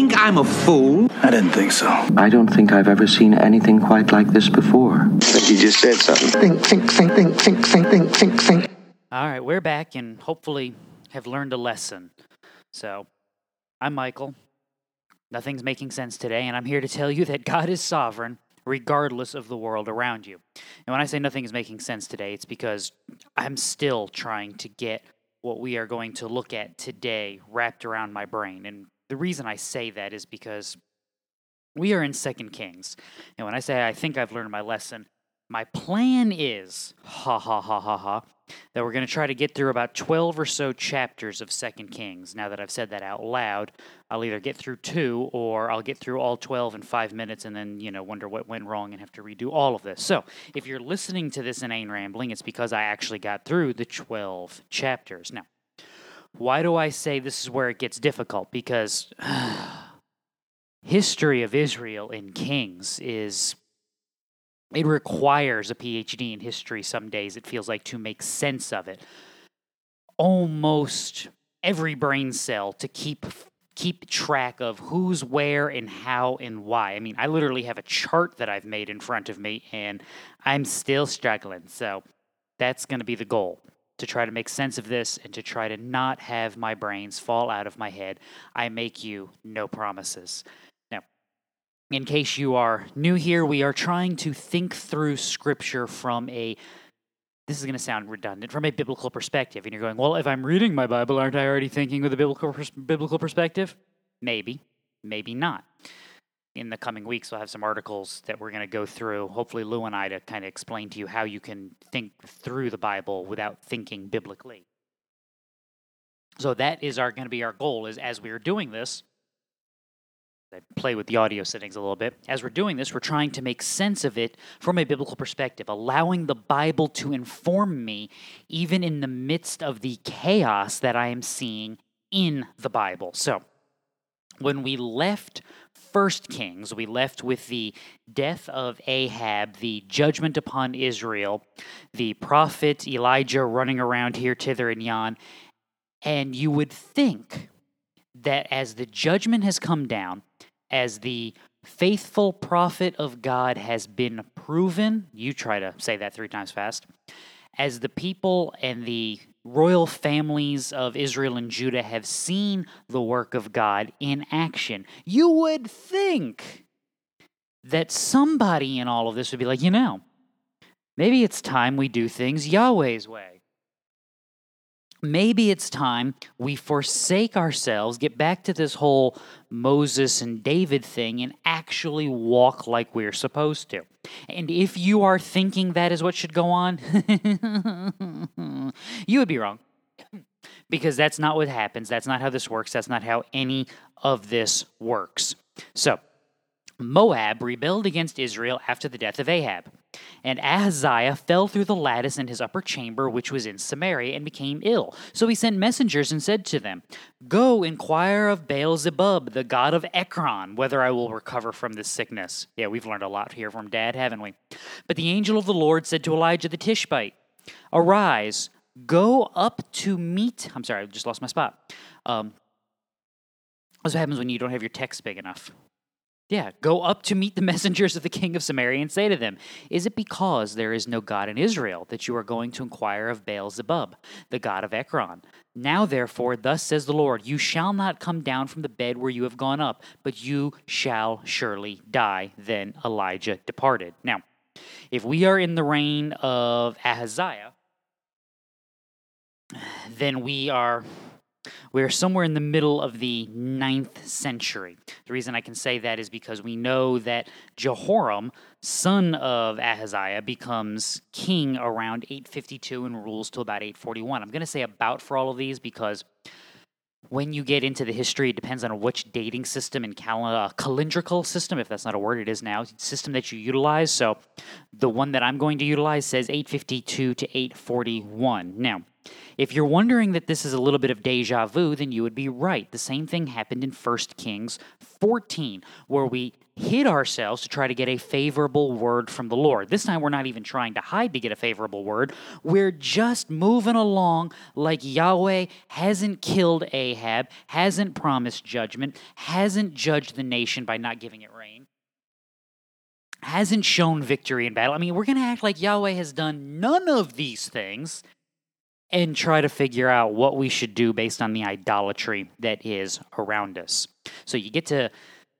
think I'm a fool? I didn't think so. I don't think I've ever seen anything quite like this before. I think you just said something. Think, think, think, think, think, think, think, think, think. All right, we're back and hopefully have learned a lesson. So, I'm Michael. Nothing's making sense today, and I'm here to tell you that God is sovereign regardless of the world around you. And when I say nothing is making sense today, it's because I'm still trying to get what we are going to look at today wrapped around my brain. And the reason I say that is because we are in Second Kings. And when I say I think I've learned my lesson, my plan is, ha ha ha ha ha, that we're going to try to get through about 12 or so chapters of Second Kings. Now that I've said that out loud, I'll either get through two or I'll get through all 12 in five minutes and then, you know, wonder what went wrong and have to redo all of this. So if you're listening to this inane rambling, it's because I actually got through the 12 chapters. Now, why do I say this is where it gets difficult? Because history of Israel in Kings is it requires a PhD in history some days, it feels like, to make sense of it. Almost every brain cell to keep keep track of who's where and how and why. I mean, I literally have a chart that I've made in front of me and I'm still struggling. So that's going to be the goal to try to make sense of this and to try to not have my brains fall out of my head. I make you no promises. Now, in case you are new here, we are trying to think through scripture from a this is going to sound redundant from a biblical perspective. And you're going, well, if I'm reading my Bible, aren't I already thinking with a biblical pers- biblical perspective? Maybe, maybe not. In the coming weeks, we'll have some articles that we're going to go through. Hopefully, Lou and I to kind of explain to you how you can think through the Bible without thinking biblically. So that is our going to be our goal. Is as we are doing this, I play with the audio settings a little bit. As we're doing this, we're trying to make sense of it from a biblical perspective, allowing the Bible to inform me even in the midst of the chaos that I am seeing in the Bible. So, when we left First Kings, we left with the death of Ahab, the judgment upon Israel, the prophet Elijah running around here, thither and yon, and you would think that as the judgment has come down, as the faithful prophet of God has been proven, you try to say that three times fast, as the people and the royal families of Israel and Judah have seen the work of God in action, you would think that somebody in all of this would be like, you know, maybe it's time we do things Yahweh's way maybe it's time we forsake ourselves, get back to this whole Moses and David thing, and actually walk like we're supposed to. And if you are thinking that is what should go on, you would be wrong. because that's not what happens. That's not how this works. That's not how any of this works. So, Moab rebelled against Israel after the death of Ahab. And Ahaziah fell through the lattice in his upper chamber, which was in Samaria, and became ill. So he sent messengers and said to them, Go inquire of Baal Zebub, the god of Ekron, whether I will recover from this sickness. Yeah, we've learned a lot here from Dad, haven't we? But the angel of the Lord said to Elijah the Tishbite, Arise, go up to meet. I'm sorry, I just lost my spot. Um, that's what happens when you don't have your text big enough. Yeah, go up to meet the messengers of the king of Samaria and say to them, Is it because there is no God in Israel that you are going to inquire of Baal Zebub, the god of Ekron? Now, therefore, thus says the Lord, You shall not come down from the bed where you have gone up, but you shall surely die. Then Elijah departed. Now, if we are in the reign of Ahaziah, then we are we're somewhere in the middle of the ninth century. The reason I can say that is because we know that Jehoram, son of Ahaziah, becomes king around 852 and rules till about 841. I'm going to say about for all of these because when you get into the history, it depends on which dating system and cal- uh, calendrical system, if that's not a word, it is now, system that you utilize. So the one that I'm going to utilize says 852 to 841. Now, if you're wondering that this is a little bit of deja vu, then you would be right. The same thing happened in 1 Kings 14, where we hid ourselves to try to get a favorable word from the Lord. This time we're not even trying to hide to get a favorable word. We're just moving along like Yahweh hasn't killed Ahab, hasn't promised judgment, hasn't judged the nation by not giving it rain hasn't shown victory in battle. I mean, we're going to act like Yahweh has done none of these things and try to figure out what we should do based on the idolatry that is around us. So you get to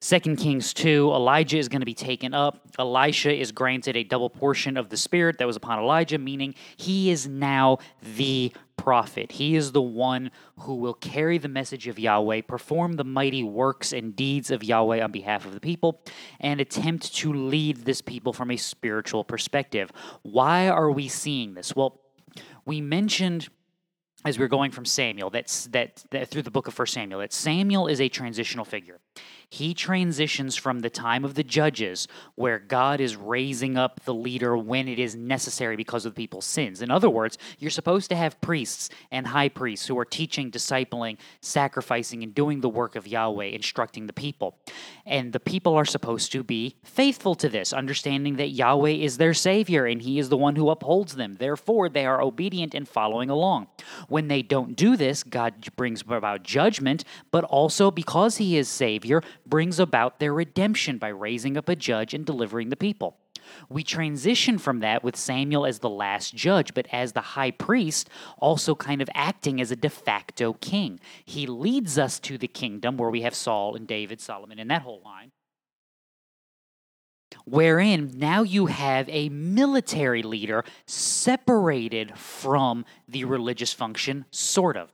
2 Kings 2, Elijah is going to be taken up. Elisha is granted a double portion of the Spirit that was upon Elijah, meaning he is now the prophet. He is the one who will carry the message of Yahweh, perform the mighty works and deeds of Yahweh on behalf of the people, and attempt to lead this people from a spiritual perspective. Why are we seeing this? Well, we mentioned as we are going from Samuel, that's that, that through the book of First Samuel, that Samuel is a transitional figure he transitions from the time of the judges, where God is raising up the leader when it is necessary because of people's sins. In other words, you're supposed to have priests and high priests who are teaching, discipling, sacrificing, and doing the work of Yahweh, instructing the people. And the people are supposed to be faithful to this, understanding that Yahweh is their Savior and He is the one who upholds them. Therefore, they are obedient and following along. When they don't do this, God brings about judgment, but also because He is Savior, brings about their redemption by raising up a judge and delivering the people. We transition from that with Samuel as the last judge, but as the high priest, also kind of acting as a de facto king. He leads us to the kingdom where we have Saul and David, Solomon, and that whole line. Wherein now you have a military leader separated from the religious function, sort of.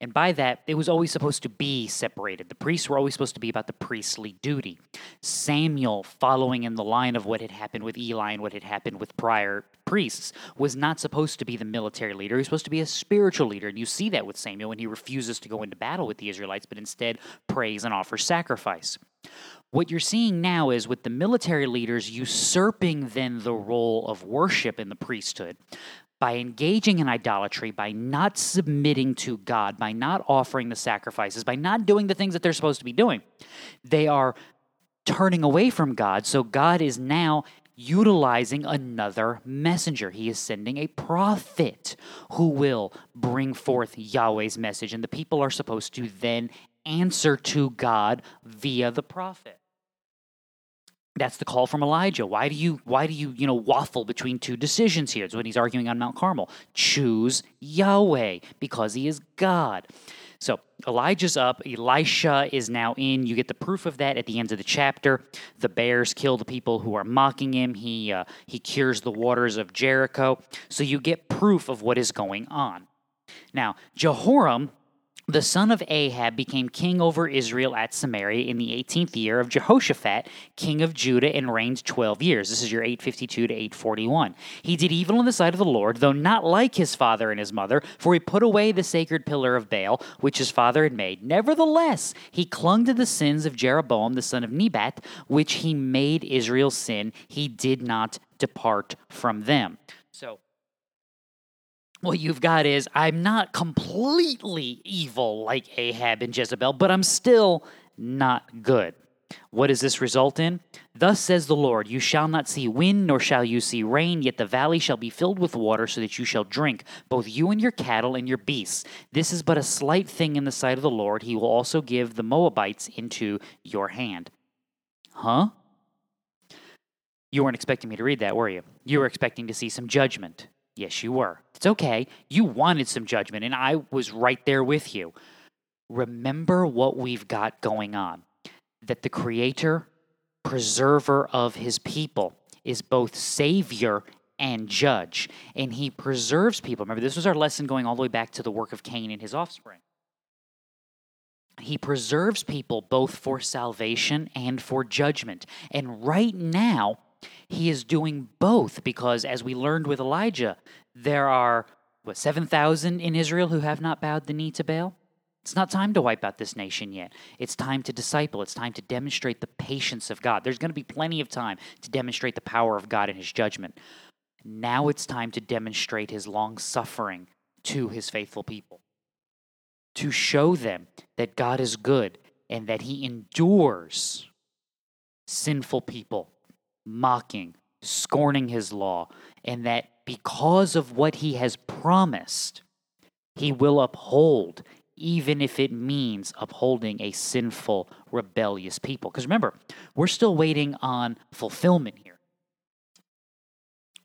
And by that, it was always supposed to be separated. The priests were always supposed to be about the priestly duty. Samuel, following in the line of what had happened with Eli and what had happened with prior priests, was not supposed to be the military leader. He was supposed to be a spiritual leader. And you see that with Samuel when he refuses to go into battle with the Israelites, but instead prays and offers sacrifice. What you're seeing now is with the military leaders usurping then the role of worship in the priesthood, by engaging in idolatry, by not submitting to God, by not offering the sacrifices, by not doing the things that they're supposed to be doing, they are turning away from God. So God is now utilizing another messenger. He is sending a prophet who will bring forth Yahweh's message, and the people are supposed to then answer to God via the prophet. That's the call from Elijah. Why do you why do you, you know, waffle between two decisions here? It's when he's arguing on Mount Carmel. Choose Yahweh because he is God. So Elijah's up, Elisha is now in. You get the proof of that at the end of the chapter. The bears kill the people who are mocking him. He uh, he cures the waters of Jericho. So you get proof of what is going on. Now, Jehoram the son of Ahab became king over Israel at Samaria in the 18th year of Jehoshaphat, king of Judah, and reigned 12 years. This is your 852 to 841. He did evil in the sight of the Lord, though not like his father and his mother, for he put away the sacred pillar of Baal, which his father had made. Nevertheless, he clung to the sins of Jeroboam, the son of Nebat, which he made Israel sin. He did not depart from them. What you've got is I'm not completely evil like Ahab and Jezebel, but I'm still not good. What does this result in? Thus says the Lord, You shall not see wind, nor shall you see rain, yet the valley shall be filled with water, so that you shall drink, both you and your cattle and your beasts. This is but a slight thing in the sight of the Lord. He will also give the Moabites into your hand. Huh? You weren't expecting me to read that, were you? You were expecting to see some judgment. Yes, you were. It's okay. You wanted some judgment, and I was right there with you. Remember what we've got going on that the Creator, preserver of his people, is both Savior and Judge, and he preserves people. Remember, this was our lesson going all the way back to the work of Cain and his offspring. He preserves people both for salvation and for judgment. And right now, he is doing both because, as we learned with Elijah, there are, what, 7,000 in Israel who have not bowed the knee to Baal? It's not time to wipe out this nation yet. It's time to disciple. It's time to demonstrate the patience of God. There's going to be plenty of time to demonstrate the power of God and his judgment. Now it's time to demonstrate his long suffering to his faithful people, to show them that God is good and that he endures sinful people, mocking, scorning his law, and that because of what he has promised, he will uphold, even if it means upholding a sinful, rebellious people. Because remember, we're still waiting on fulfillment here.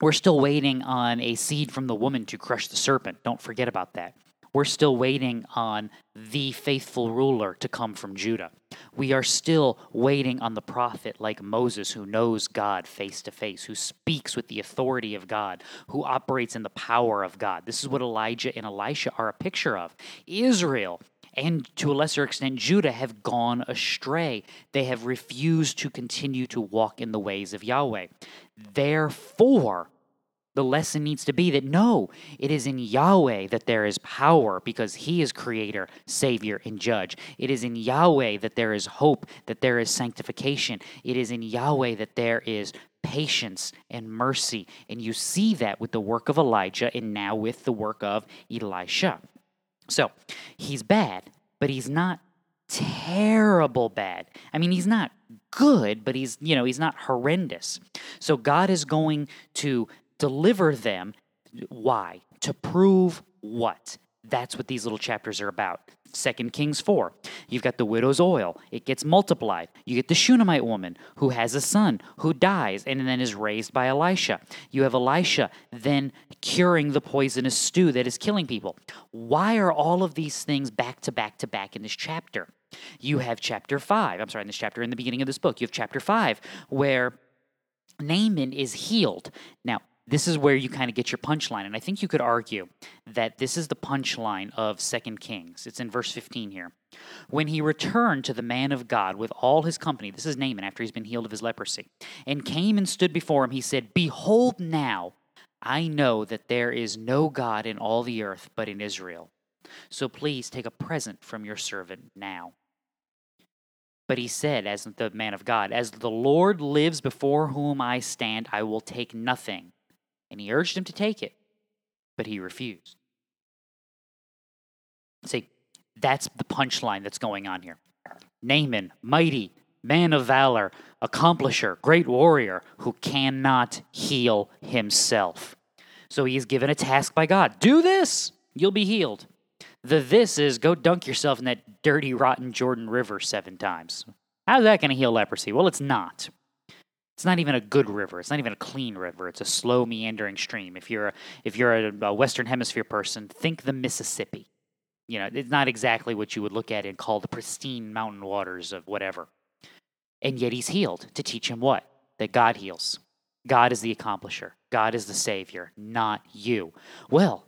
We're still waiting on a seed from the woman to crush the serpent. Don't forget about that. We're still waiting on the faithful ruler to come from Judah. We are still waiting on the prophet like Moses who knows God face to face, who speaks with the authority of God, who operates in the power of God. This is what Elijah and Elisha are a picture of. Israel and to a lesser extent, Judah have gone astray. They have refused to continue to walk in the ways of Yahweh. Therefore, the lesson needs to be that no, it is in Yahweh that there is power because He is creator, savior, and judge. It is in Yahweh that there is hope, that there is sanctification. It is in Yahweh that there is patience and mercy. And you see that with the work of Elijah and now with the work of Elisha. So he's bad, but he's not terrible bad. I mean, he's not good, but he's, you know, he's not horrendous. So God is going to deliver them. Why? To prove what? That's what these little chapters are about. Second Kings 4. You've got the widow's oil. It gets multiplied. You get the Shunammite woman who has a son who dies and then is raised by Elisha. You have Elisha then curing the poisonous stew that is killing people. Why are all of these things back to back to back in this chapter? You have chapter 5. I'm sorry, in this chapter, in the beginning of this book, you have chapter 5 where Naaman is healed. Now, this is where you kind of get your punchline. And I think you could argue that this is the punchline of Second Kings. It's in verse 15 here. When he returned to the man of God with all his company, this is Naaman after he's been healed of his leprosy, and came and stood before him, he said, Behold now, I know that there is no God in all the earth but in Israel. So please take a present from your servant now. But he said, as the man of God, As the Lord lives before whom I stand, I will take nothing and he urged him to take it, but he refused. See, that's the punchline that's going on here. Naaman, mighty, man of valor, accomplisher, great warrior, who cannot heal himself. So he is given a task by God do this, you'll be healed. The this is go dunk yourself in that dirty, rotten Jordan River seven times. How's that going to heal leprosy? Well, it's not. It's not even a good river. It's not even a clean river. It's a slow meandering stream. If you're a, if you're a, a Western Hemisphere person, think the Mississippi. You know, it's not exactly what you would look at and call the pristine mountain waters of whatever. And yet he's healed to teach him what? That God heals. God is the accomplisher. God is the savior, not you. Well,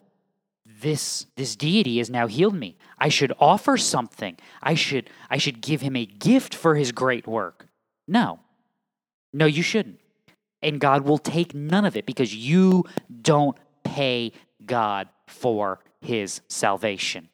this this deity has now healed me. I should offer something. I should I should give him a gift for his great work. No. No, you shouldn't. And God will take none of it because you don't pay God for his salvation.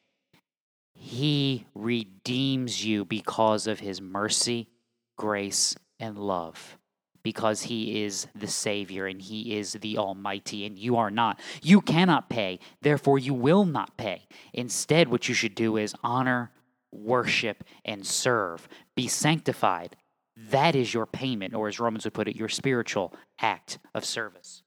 He redeems you because of his mercy, grace, and love. Because he is the Savior and he is the Almighty, and you are not. You cannot pay, therefore, you will not pay. Instead, what you should do is honor, worship, and serve. Be sanctified, that is your payment, or as Romans would put it, your spiritual act of service.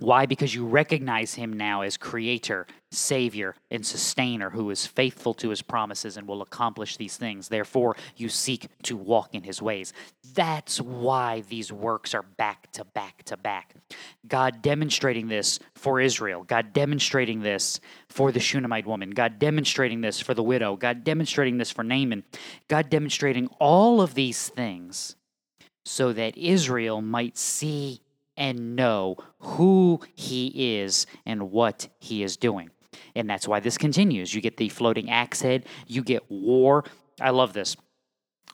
Why? Because you recognize him now as creator, savior, and sustainer who is faithful to his promises and will accomplish these things. Therefore, you seek to walk in his ways. That's why these works are back to back to back. God demonstrating this for Israel, God demonstrating this for the Shunammite woman, God demonstrating this for the widow, God demonstrating this for Naaman, God demonstrating all of these things so that Israel might see and know who he is and what he is doing. And that's why this continues. You get the floating axe head, you get war. I love this.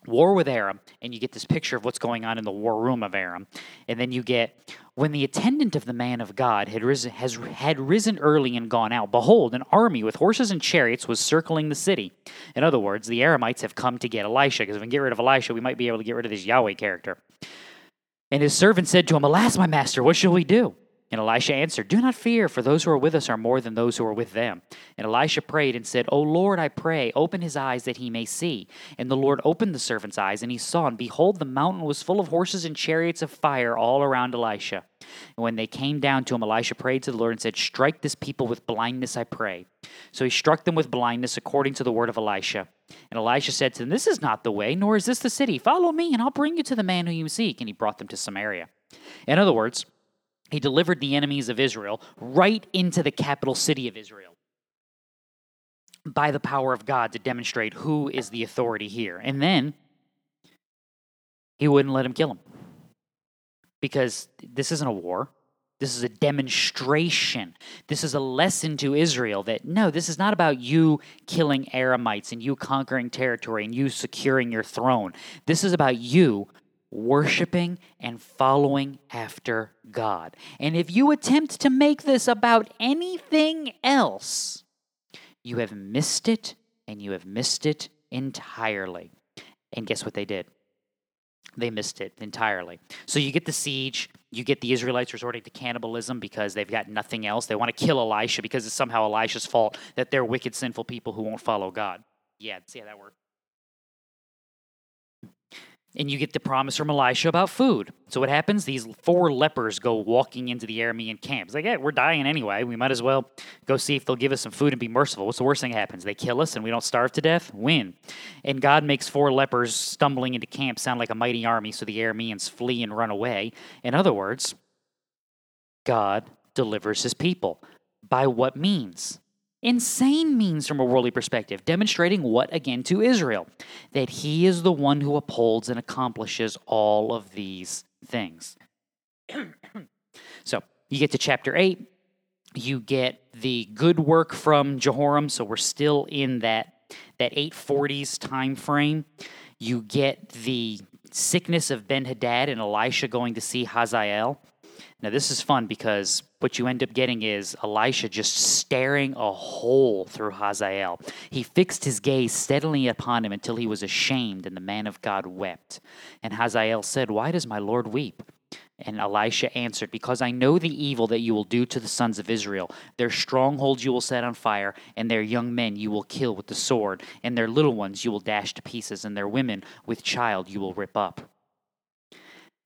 War with Aram, and you get this picture of what's going on in the war room of Aram. And then you get when the attendant of the man of God had risen, has, had risen early and gone out, behold, an army with horses and chariots was circling the city. In other words, the Aramites have come to get Elisha, because if we can get rid of Elisha, we might be able to get rid of this Yahweh character. And his servant said to him, Alas, my master, what shall we do? And Elisha answered, Do not fear, for those who are with us are more than those who are with them. And Elisha prayed and said, O Lord, I pray, open his eyes that he may see. And the Lord opened the servant's eyes, and he saw, and behold, the mountain was full of horses and chariots of fire all around Elisha. And when they came down to him, Elisha prayed to the Lord and said, Strike this people with blindness, I pray. So he struck them with blindness according to the word of Elisha. And Elisha said to them, This is not the way, nor is this the city. Follow me, and I'll bring you to the man whom you seek. And he brought them to Samaria. In other words, he delivered the enemies of Israel right into the capital city of Israel by the power of God to demonstrate who is the authority here. And then he wouldn't let him kill him because this isn't a war. This is a demonstration. This is a lesson to Israel that no, this is not about you killing Aramites and you conquering territory and you securing your throne. This is about you worshiping and following after God. And if you attempt to make this about anything else, you have missed it and you have missed it entirely. And guess what they did? They missed it entirely. So you get the siege, you get the Israelites resorting to cannibalism because they've got nothing else. They want to kill Elisha because it's somehow Elisha's fault that they're wicked, sinful people who won't follow God. Yeah, see how that works. And you get the promise from Elisha about food. So what happens? These four lepers go walking into the Aramean camp. It's like, yeah, we're dying anyway. We might as well go see if they'll give us some food and be merciful. What's the worst thing that happens? They kill us and we don't starve to death? Win. And God makes four lepers stumbling into camp sound like a mighty army, so the Arameans flee and run away. In other words, God delivers his people. By what means? Insane means from a worldly perspective, demonstrating what again to Israel? That he is the one who upholds and accomplishes all of these things. so you get to chapter 8, you get the good work from Jehoram, so we're still in that that 840s time frame. You get the sickness of Ben Hadad and Elisha going to see Hazael. Now, this is fun because what you end up getting is Elisha just staring a hole through Hazael. He fixed his gaze steadily upon him until he was ashamed, and the man of God wept. And Hazael said, Why does my Lord weep? And Elisha answered, Because I know the evil that you will do to the sons of Israel. Their strongholds you will set on fire, and their young men you will kill with the sword, and their little ones you will dash to pieces, and their women with child you will rip up.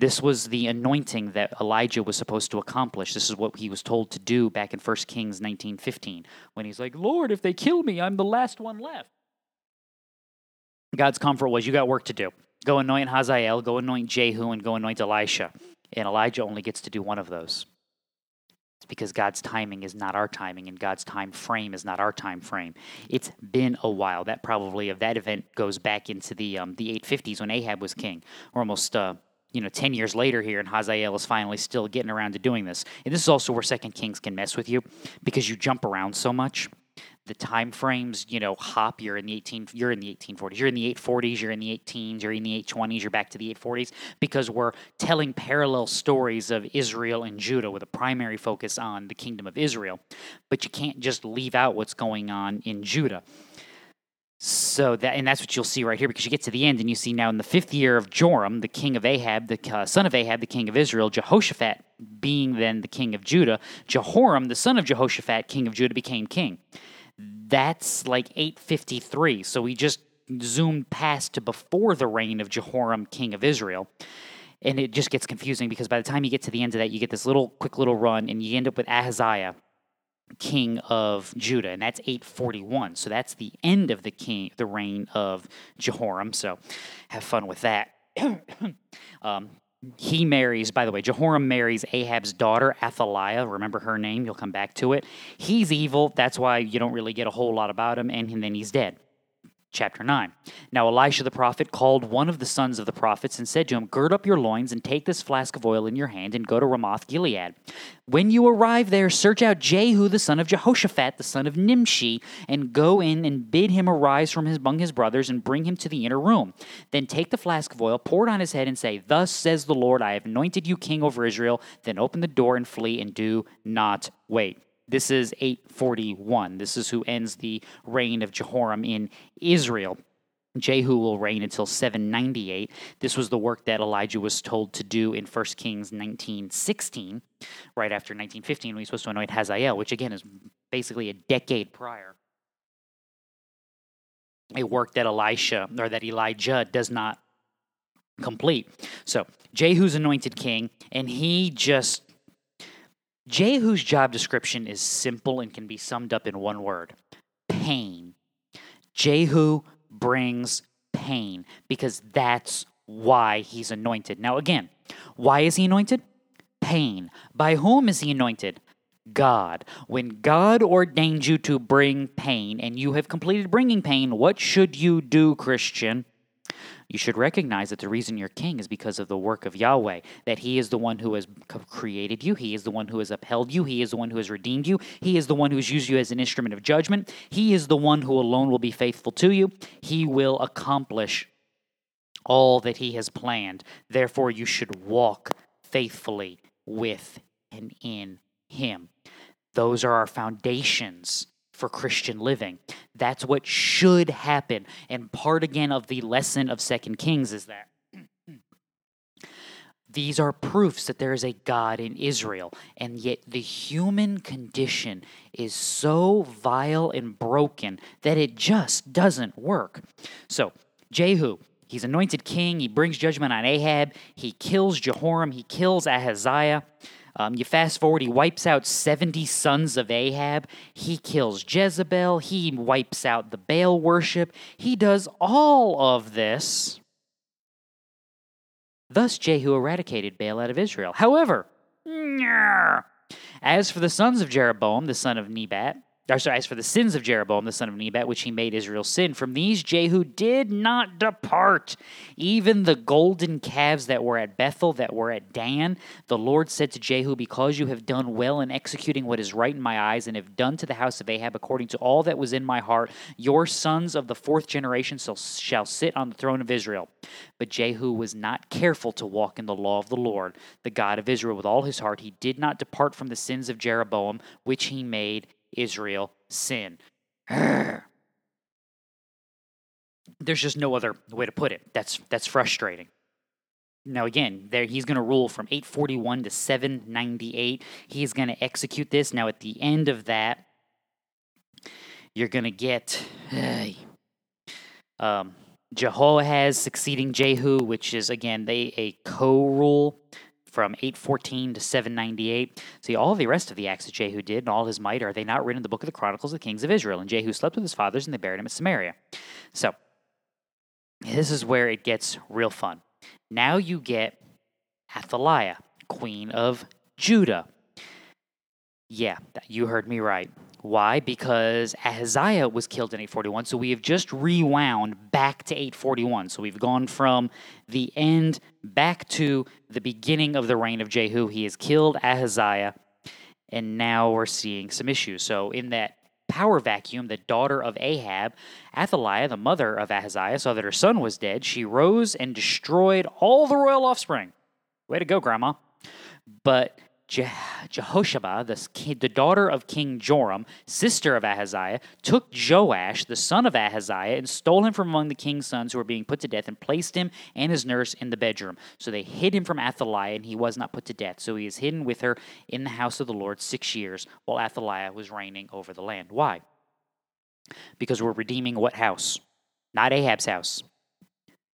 This was the anointing that Elijah was supposed to accomplish. This is what he was told to do back in 1 Kings 19:15 when he's like, "Lord, if they kill me, I'm the last one left." God's comfort was, "You got work to do. Go anoint Hazael, go anoint Jehu, and go anoint Elisha." And Elijah only gets to do one of those. It's because God's timing is not our timing, and God's time frame is not our time frame. It's been a while. That probably of that event goes back into the um, the 850s when Ahab was king, or almost uh, you know, 10 years later here, and Hazael is finally still getting around to doing this. And this is also where Second Kings can mess with you because you jump around so much. The time frames, you know, hop. You're in the 18, you're in the 1840s, you're in the 840s, you're in the 18s, you're in the 820s, you're back to the 840s because we're telling parallel stories of Israel and Judah with a primary focus on the kingdom of Israel. But you can't just leave out what's going on in Judah. So that and that's what you'll see right here because you get to the end and you see now in the fifth year of Joram, the king of Ahab, the uh, son of Ahab, the king of Israel, Jehoshaphat being then the king of Judah, Jehoram, the son of Jehoshaphat, king of Judah, became king. That's like 853. So we just zoomed past to before the reign of Jehoram, king of Israel. And it just gets confusing because by the time you get to the end of that, you get this little quick little run and you end up with Ahaziah king of Judah, and that's 841. So that's the end of the king, the reign of Jehoram. So have fun with that. um, he marries, by the way, Jehoram marries Ahab's daughter, Athaliah. Remember her name? You'll come back to it. He's evil. That's why you don't really get a whole lot about him, and then he's dead chapter 9. Now Elisha the prophet called one of the sons of the prophets and said to him, Gird up your loins and take this flask of oil in your hand and go to Ramoth Gilead. When you arrive there, search out Jehu the son of Jehoshaphat, the son of Nimshi, and go in and bid him arise from his, among his brothers and bring him to the inner room. Then take the flask of oil, pour it on his head, and say, Thus says the Lord, I have anointed you king over Israel. Then open the door and flee and do not wait. This is 841. This is who ends the reign of Jehoram in Israel. Jehu will reign until 798. This was the work that Elijah was told to do in 1 Kings 1916, right after 1915 when he's supposed to anoint Hazael, which again is basically a decade prior. A work that Elisha or that Elijah does not complete. So Jehu's anointed king, and he just Jehu's job description is simple and can be summed up in one word pain. Jehu brings pain because that's why he's anointed. Now, again, why is he anointed? Pain. By whom is he anointed? God. When God ordained you to bring pain and you have completed bringing pain, what should you do, Christian? You should recognize that the reason you're king is because of the work of Yahweh, that He is the one who has created you, He is the one who has upheld you, He is the one who has redeemed you, He is the one who has used you as an instrument of judgment, He is the one who alone will be faithful to you. He will accomplish all that He has planned. Therefore, you should walk faithfully with and in Him. Those are our foundations for Christian living. That's what should happen. And part again of the lesson of Second Kings is that these are proofs that there is a God in Israel, and yet the human condition is so vile and broken that it just doesn't work. So, Jehu, he's anointed king, he brings judgment on Ahab, he kills Jehoram, he kills Ahaziah. Um, you fast forward, he wipes out 70 sons of Ahab. He kills Jezebel. He wipes out the Baal worship. He does all of this. Thus, Jehu eradicated Baal out of Israel. However, as for the sons of Jeroboam, the son of Nebat, or sorry, as for the sins of Jeroboam, the son of Nebat, which he made Israel sin, from these Jehu did not depart. Even the golden calves that were at Bethel, that were at Dan, the Lord said to Jehu, Because you have done well in executing what is right in my eyes, and have done to the house of Ahab according to all that was in my heart, your sons of the fourth generation shall, shall sit on the throne of Israel. But Jehu was not careful to walk in the law of the Lord, the God of Israel, with all his heart. He did not depart from the sins of Jeroboam, which he made Israel sin. There's just no other way to put it. That's that's frustrating. Now again, there he's going to rule from 841 to 798. He's going to execute this. Now at the end of that, you're going to get uh, um, Jehoahaz succeeding Jehu, which is again they a co-rule from 814 to 798. See, all the rest of the acts that Jehu did and all his might are they not written in the book of the Chronicles of the Kings of Israel? And Jehu slept with his fathers and they buried him at Samaria. So, this is where it gets real fun. Now you get Athaliah, queen of Judah. Yeah, you heard me right. Why? Because Ahaziah was killed in 841. So we have just rewound back to 841. So we've gone from the end back to the beginning of the reign of Jehu. He has killed Ahaziah. And now we're seeing some issues. So in that power vacuum, the daughter of Ahab, Athaliah, the mother of Ahaziah, saw that her son was dead. She rose and destroyed all the royal offspring. Way to go, Grandma. But Je- the, the daughter of King Joram, sister of Ahaziah, took Joash, the son of Ahaziah, and stole him from among the king's sons who were being put to death, and placed him and his nurse in the bedroom. So they hid him from Athaliah, and he was not put to death. So he is hidden with her in the house of the Lord six years, while Athaliah was reigning over the land. Why? Because we're redeeming what house? Not Ahab's house,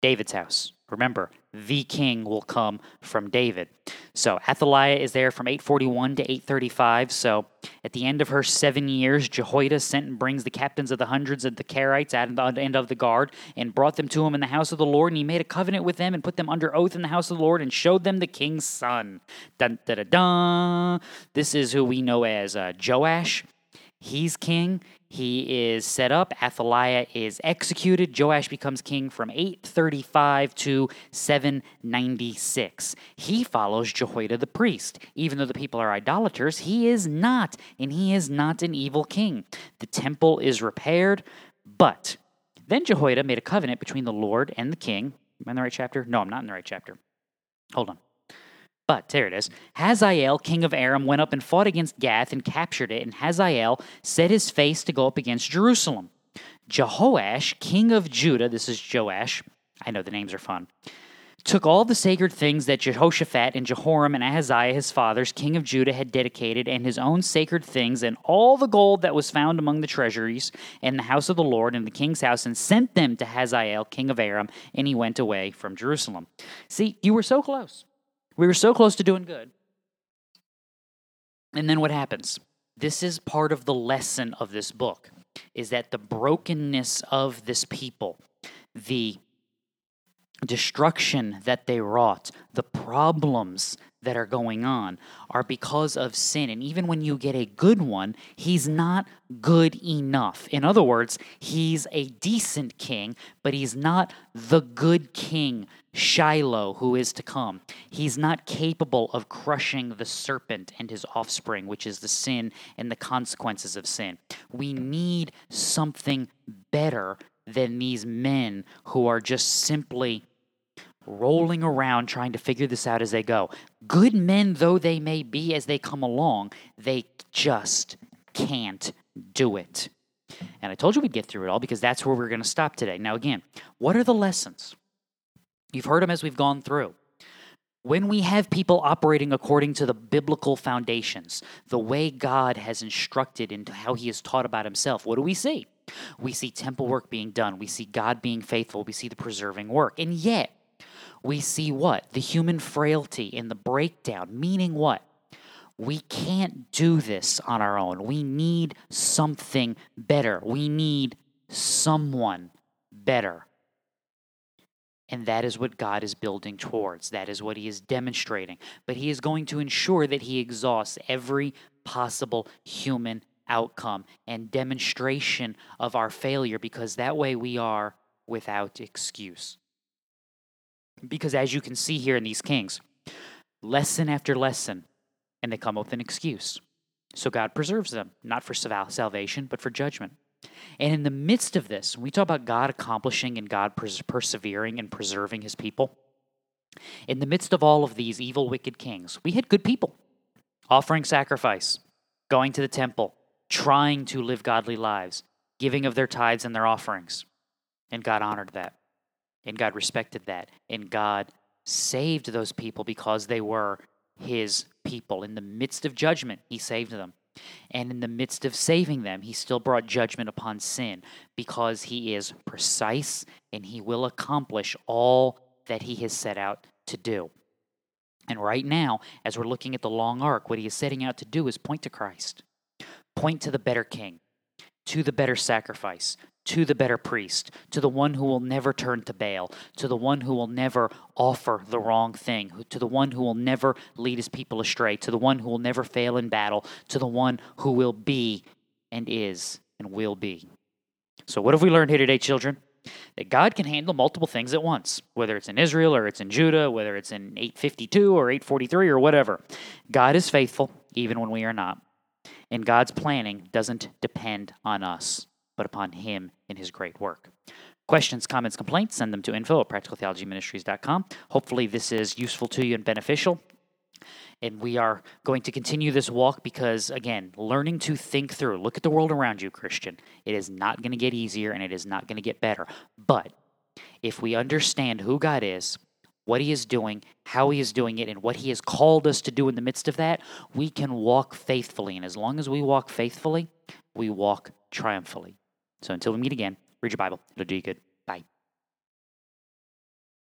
David's house. Remember, the king will come from David. So Athaliah is there from 841 to 835. So at the end of her seven years, Jehoiada sent and brings the captains of the hundreds of the Carites at the end of the guard and brought them to him in the house of the Lord. And he made a covenant with them and put them under oath in the house of the Lord and showed them the king's son. Dun, da, da, da. This is who we know as uh, Joash. He's king. He is set up. Athaliah is executed. Joash becomes king from 835 to 796. He follows Jehoiada the priest. Even though the people are idolaters, he is not, and he is not an evil king. The temple is repaired, but then Jehoiada made a covenant between the Lord and the king. Am I in the right chapter? No, I'm not in the right chapter. Hold on. But there it is. Hazael, king of Aram, went up and fought against Gath and captured it, and Hazael set his face to go up against Jerusalem. Jehoash, king of Judah, this is Joash, I know the names are fun, took all the sacred things that Jehoshaphat and Jehoram and Ahaziah, his fathers, king of Judah, had dedicated, and his own sacred things, and all the gold that was found among the treasuries in the house of the Lord and the king's house, and sent them to Hazael, king of Aram, and he went away from Jerusalem. See, you were so close. We were so close to doing good. And then what happens? This is part of the lesson of this book is that the brokenness of this people, the destruction that they wrought, the problems that are going on are because of sin. And even when you get a good one, he's not good enough. In other words, he's a decent king, but he's not the good king, Shiloh, who is to come. He's not capable of crushing the serpent and his offspring, which is the sin and the consequences of sin. We need something better than these men who are just simply rolling around trying to figure this out as they go. Good men though they may be as they come along, they just can't do it. And I told you we'd get through it all because that's where we're going to stop today. Now, again, what are the lessons? You've heard them as we've gone through. When we have people operating according to the biblical foundations, the way God has instructed and how he has taught about himself, what do we see? We see temple work being done. We see God being faithful. We see the preserving work. And yet, we see what? The human frailty in the breakdown, meaning what? We can't do this on our own. We need something better. We need someone better. And that is what God is building towards. That is what He is demonstrating. But He is going to ensure that He exhausts every possible human outcome and demonstration of our failure because that way we are without excuse. Because as you can see here in these kings, lesson after lesson, and they come up with an excuse. So God preserves them, not for salvation, but for judgment. And in the midst of this, we talk about God accomplishing and God pers- persevering and preserving his people. In the midst of all of these evil, wicked kings, we had good people offering sacrifice, going to the temple, trying to live godly lives, giving of their tithes and their offerings. And God honored that. And God respected that. And God saved those people because they were his people. In the midst of judgment, he saved them. And in the midst of saving them, he still brought judgment upon sin because he is precise and he will accomplish all that he has set out to do. And right now, as we're looking at the long arc, what he is setting out to do is point to Christ, point to the better king, to the better sacrifice, to the better priest, to the one who will never turn to Baal, to the one who will never offer the wrong thing, to the one who will never lead his people astray, to the one who will never fail in battle, to the one who will be and is and will be. So, what have we learned here today, children? That God can handle multiple things at once, whether it's in Israel or it's in Judah, whether it's in 852 or 843 or whatever. God is faithful even when we are not. And God's planning doesn't depend on us but upon him in his great work. Questions, comments, complaints, send them to info at practicaltheologyministries.com. Hopefully, this is useful to you and beneficial. And we are going to continue this walk because, again, learning to think through. Look at the world around you, Christian. It is not going to get easier and it is not going to get better. But if we understand who God is, what He is doing, how He is doing it, and what He has called us to do in the midst of that, we can walk faithfully. And as long as we walk faithfully, we walk triumphantly. So until we meet again, read your Bible. It'll do you good.